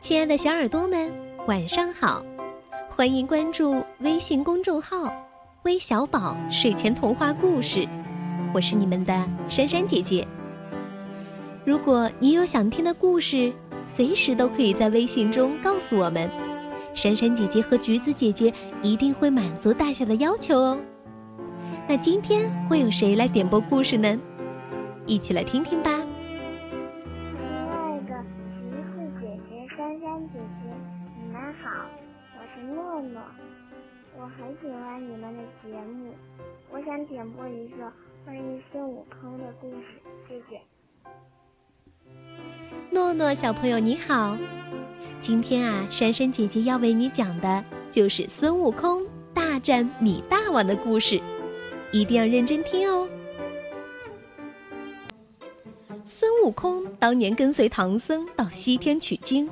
亲爱的小耳朵们，晚上好！欢迎关注微信公众号“微小宝睡前童话故事”，我是你们的珊珊姐姐。如果你有想听的故事，随时都可以在微信中告诉我们，珊珊姐姐和橘子姐姐一定会满足大小的要求哦。那今天会有谁来点播故事呢？一起来听听吧。先点播一个关于孙悟空的故事，谢谢。诺诺小朋友你好，今天啊，珊珊姐姐要为你讲的就是孙悟空大战米大王的故事，一定要认真听哦。孙悟空当年跟随唐僧到西天取经。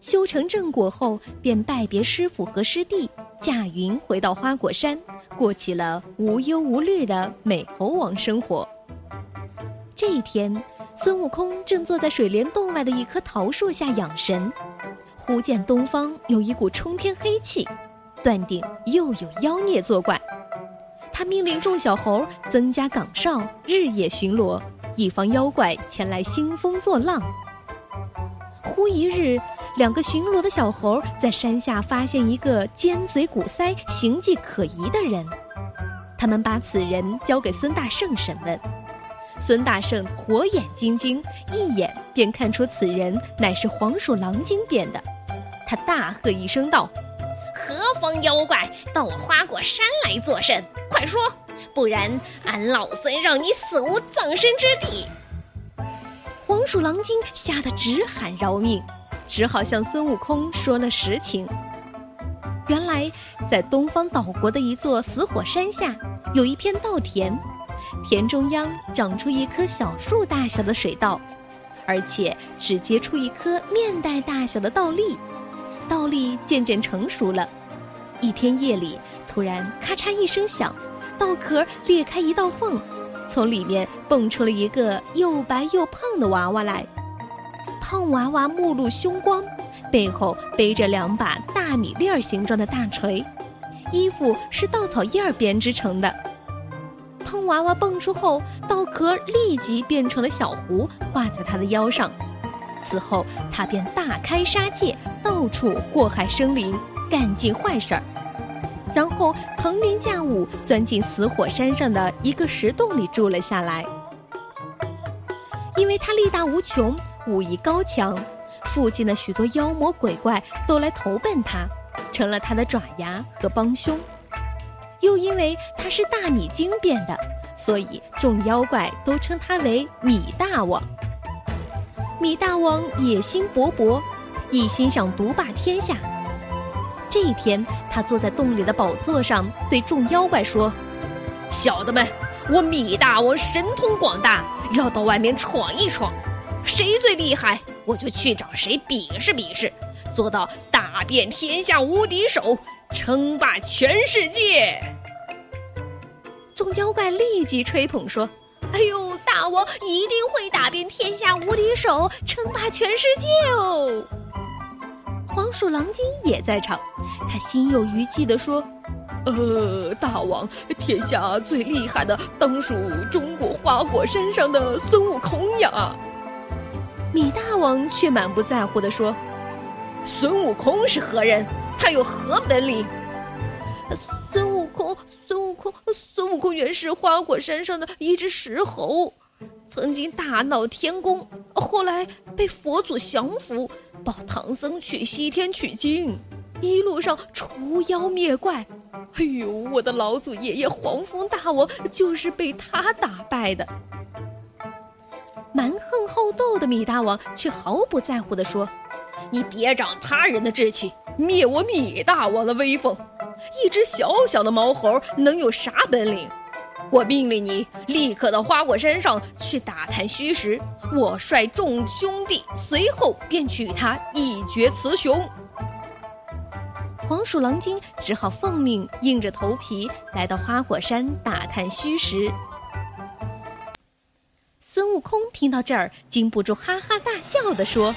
修成正果后，便拜别师傅和师弟，驾云回到花果山，过起了无忧无虑的美猴王生活。这一天，孙悟空正坐在水帘洞外的一棵桃树下养神，忽见东方有一股冲天黑气，断定又有妖孽作怪。他命令众小猴增加岗哨，日夜巡逻，以防妖怪前来兴风作浪。忽一日。两个巡逻的小猴在山下发现一个尖嘴鼓腮、形迹可疑的人，他们把此人交给孙大圣审问。孙大圣火眼金睛，一眼便看出此人乃是黄鼠狼精变的。他大喝一声道：“何方妖怪到我花果山来作甚？快说，不然俺老孙让你死无葬身之地！”黄鼠狼精吓得直喊饶命。只好向孙悟空说了实情。原来，在东方岛国的一座死火山下，有一片稻田，田中央长出一棵小树大小的水稻，而且只结出一颗面袋大小的稻粒。稻粒渐渐成熟了。一天夜里，突然咔嚓一声响，稻壳裂开一道缝，从里面蹦出了一个又白又胖的娃娃来。胖娃娃目露凶光，背后背着两把大米粒儿形状的大锤，衣服是稻草叶儿编织成的。胖娃娃蹦出后，稻壳立即变成了小壶，挂在他的腰上。此后，他便大开杀戒，到处祸害生灵，干尽坏事儿，然后腾云驾雾，钻进死火山上的一个石洞里住了下来。因为他力大无穷。武艺高强，附近的许多妖魔鬼怪都来投奔他，成了他的爪牙和帮凶。又因为他是大米精变的，所以众妖怪都称他为米大王。米大王野心勃勃，一心想独霸天下。这一天，他坐在洞里的宝座上，对众妖怪说：“小的们，我米大王神通广大，要到外面闯一闯。”谁最厉害，我就去找谁比试比试，做到打遍天下无敌手，称霸全世界。众妖怪立即吹捧说：“哎呦，大王一定会打遍天下无敌手，称霸全世界哦！”黄鼠狼精也在场，他心有余悸地说：“呃，大王，天下最厉害的当属中国花果山上的孙悟空呀。”米大王却满不在乎地说：“孙悟空是何人？他有何本领？”孙悟空，孙悟空，孙悟空原是花果山上的一只石猴，曾经大闹天宫，后来被佛祖降服，保唐僧去西天取经，一路上除妖灭怪。哎呦，我的老祖爷爷黄风大王就是被他打败的。蛮好斗的米大王却毫不在乎地说：“你别长他人的志气，灭我米大王的威风！一只小小的毛猴能有啥本领？我命令你立刻到花果山上去打探虚实，我率众兄弟随后便取他一决雌雄。”黄鼠狼精只好奉命，硬着头皮来到花果山打探虚实。悟空听到这儿，禁不住哈哈大笑地说：“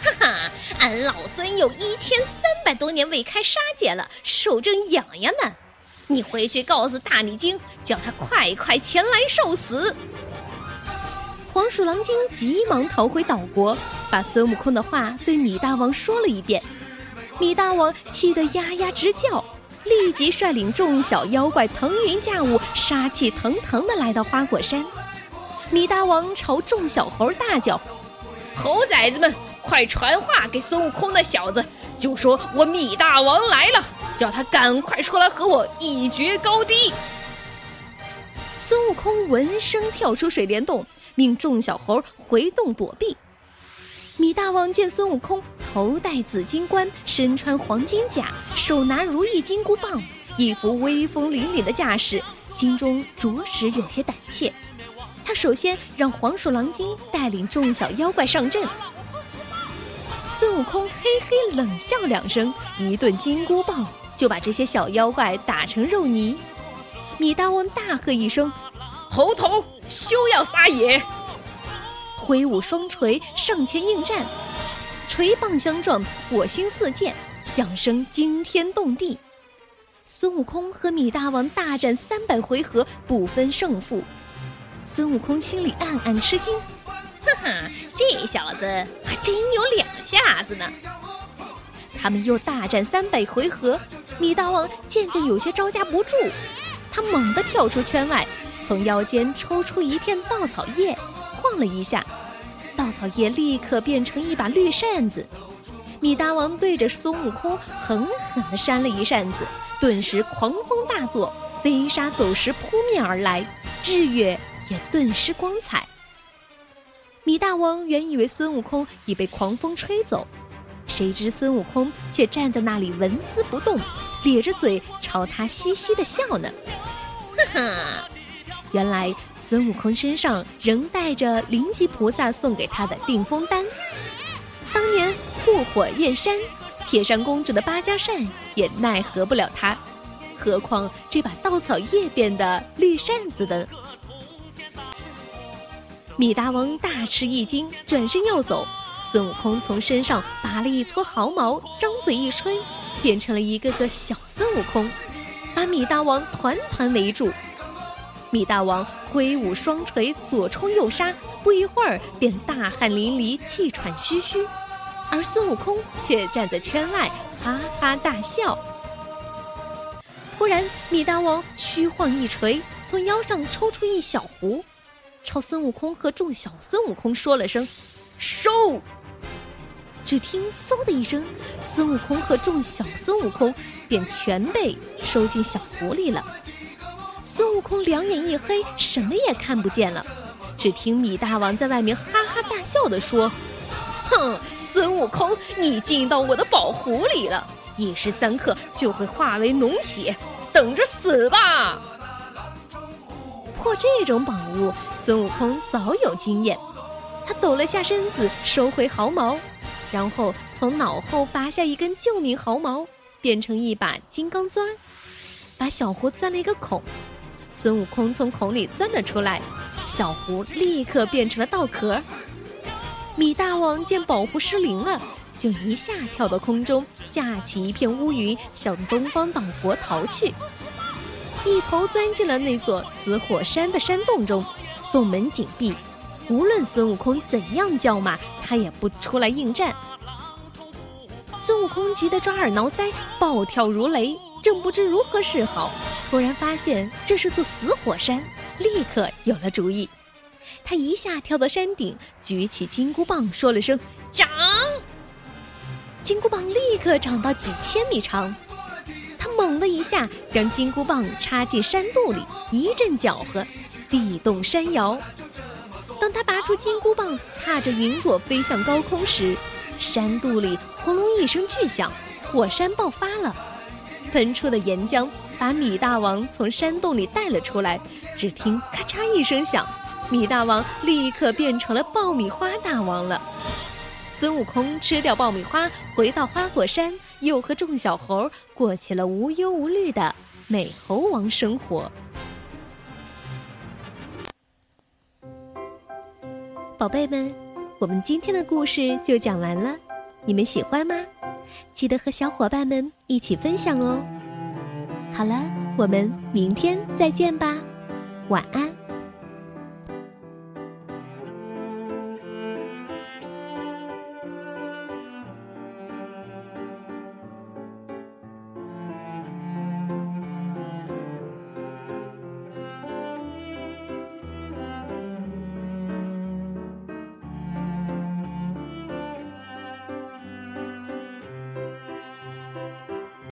哈哈，俺老孙有一千三百多年未开杀戒了，手正痒痒呢。你回去告诉大米精，叫他快快前来受死。黄鼠狼精急忙逃回岛国，把孙悟空的话对米大王说了一遍。米大王气得呀呀直叫，立即率领众小妖怪腾云驾雾，杀气腾腾地来到花果山。米大王朝众小猴大叫：“猴崽子们，快传话给孙悟空那小子，就说我米大王来了，叫他赶快出来和我一决高低。”孙悟空闻声跳出水帘洞，命众小猴回洞躲避。米大王见孙悟空头戴紫金冠，身穿黄金甲，手拿如意金箍棒，一副威风凛凛的架势，心中着实有些胆怯。他首先让黄鼠狼精带领众小妖怪上阵。孙悟空嘿嘿冷笑两声，一顿金箍棒就把这些小妖怪打成肉泥。米大王大喝一声：“猴头，休要撒野！”挥舞双锤上前应战，锤棒相撞，火星四溅，响声惊天动地。孙悟空和米大王大战三百回合，不分胜负。孙悟空心里暗暗吃惊，哈哈，这小子还真有两下子呢。他们又大战三百回合，米大王渐渐有些招架不住。他猛地跳出圈外，从腰间抽出一片稻草叶，晃了一下，稻草叶立刻变成一把绿扇子。米大王对着孙悟空狠狠地扇了一扇子，顿时狂风大作，飞沙走石扑面而来，日月也顿时光彩。米大王原以为孙悟空已被狂风吹走，谁知孙悟空却站在那里纹丝不动，咧着嘴朝他嘻嘻的笑呢。哈哈，原来孙悟空身上仍带着灵吉菩萨送给他的定风丹。当年护火焰山，铁扇公主的芭蕉扇也奈何不了他，何况这把稻草叶变的绿扇子的。米大王大吃一惊，转身要走。孙悟空从身上拔了一撮毫毛，张嘴一吹，变成了一个个小孙悟空。把米大王团团围住，米大王挥舞双锤，左冲右杀，不一会儿便大汗淋漓，气喘吁吁，而孙悟空却站在圈外，哈哈大笑。突然，米大王虚晃一锤，从腰上抽出一小壶，朝孙悟空和众小孙悟空说了声“收”。只听“嗖”的一声，孙悟空和众小孙悟空便全被收进小壶里了。孙悟空两眼一黑，什么也看不见了。只听米大王在外面哈哈大笑地说：“哼，孙悟空，你进到我的宝壶里了，一时三刻就会化为脓血，等着死吧！”破这种宝物，孙悟空早有经验，他抖了下身子，收回毫毛。然后从脑后拔下一根救命毫毛，变成一把金刚钻，把小壶钻了一个孔。孙悟空从孔里钻了出来，小壶立刻变成了稻壳。米大王见宝壶失灵了，就一下跳到空中，架起一片乌云，向东方岛国逃去，一头钻进了那座死火山的山洞中，洞门紧闭。无论孙悟空怎样叫骂，他也不出来应战。孙悟空急得抓耳挠腮，暴跳如雷，正不知如何是好，突然发现这是座死火山，立刻有了主意。他一下跳到山顶，举起金箍棒，说了声“长”，金箍棒立刻长到几千米长。他猛的一下将金箍棒插进山肚里，一阵搅和，地动山摇。当他拔出金箍棒，踏着云朵飞向高空时，山肚里轰隆一声巨响，火山爆发了，喷出的岩浆把米大王从山洞里带了出来。只听咔嚓一声响，米大王立刻变成了爆米花大王了。孙悟空吃掉爆米花，回到花果山，又和众小猴过起了无忧无虑的美猴王生活。宝贝们，我们今天的故事就讲完了。你们喜欢吗？记得和小伙伴们一起分享哦。好了，我们明天再见吧，晚安。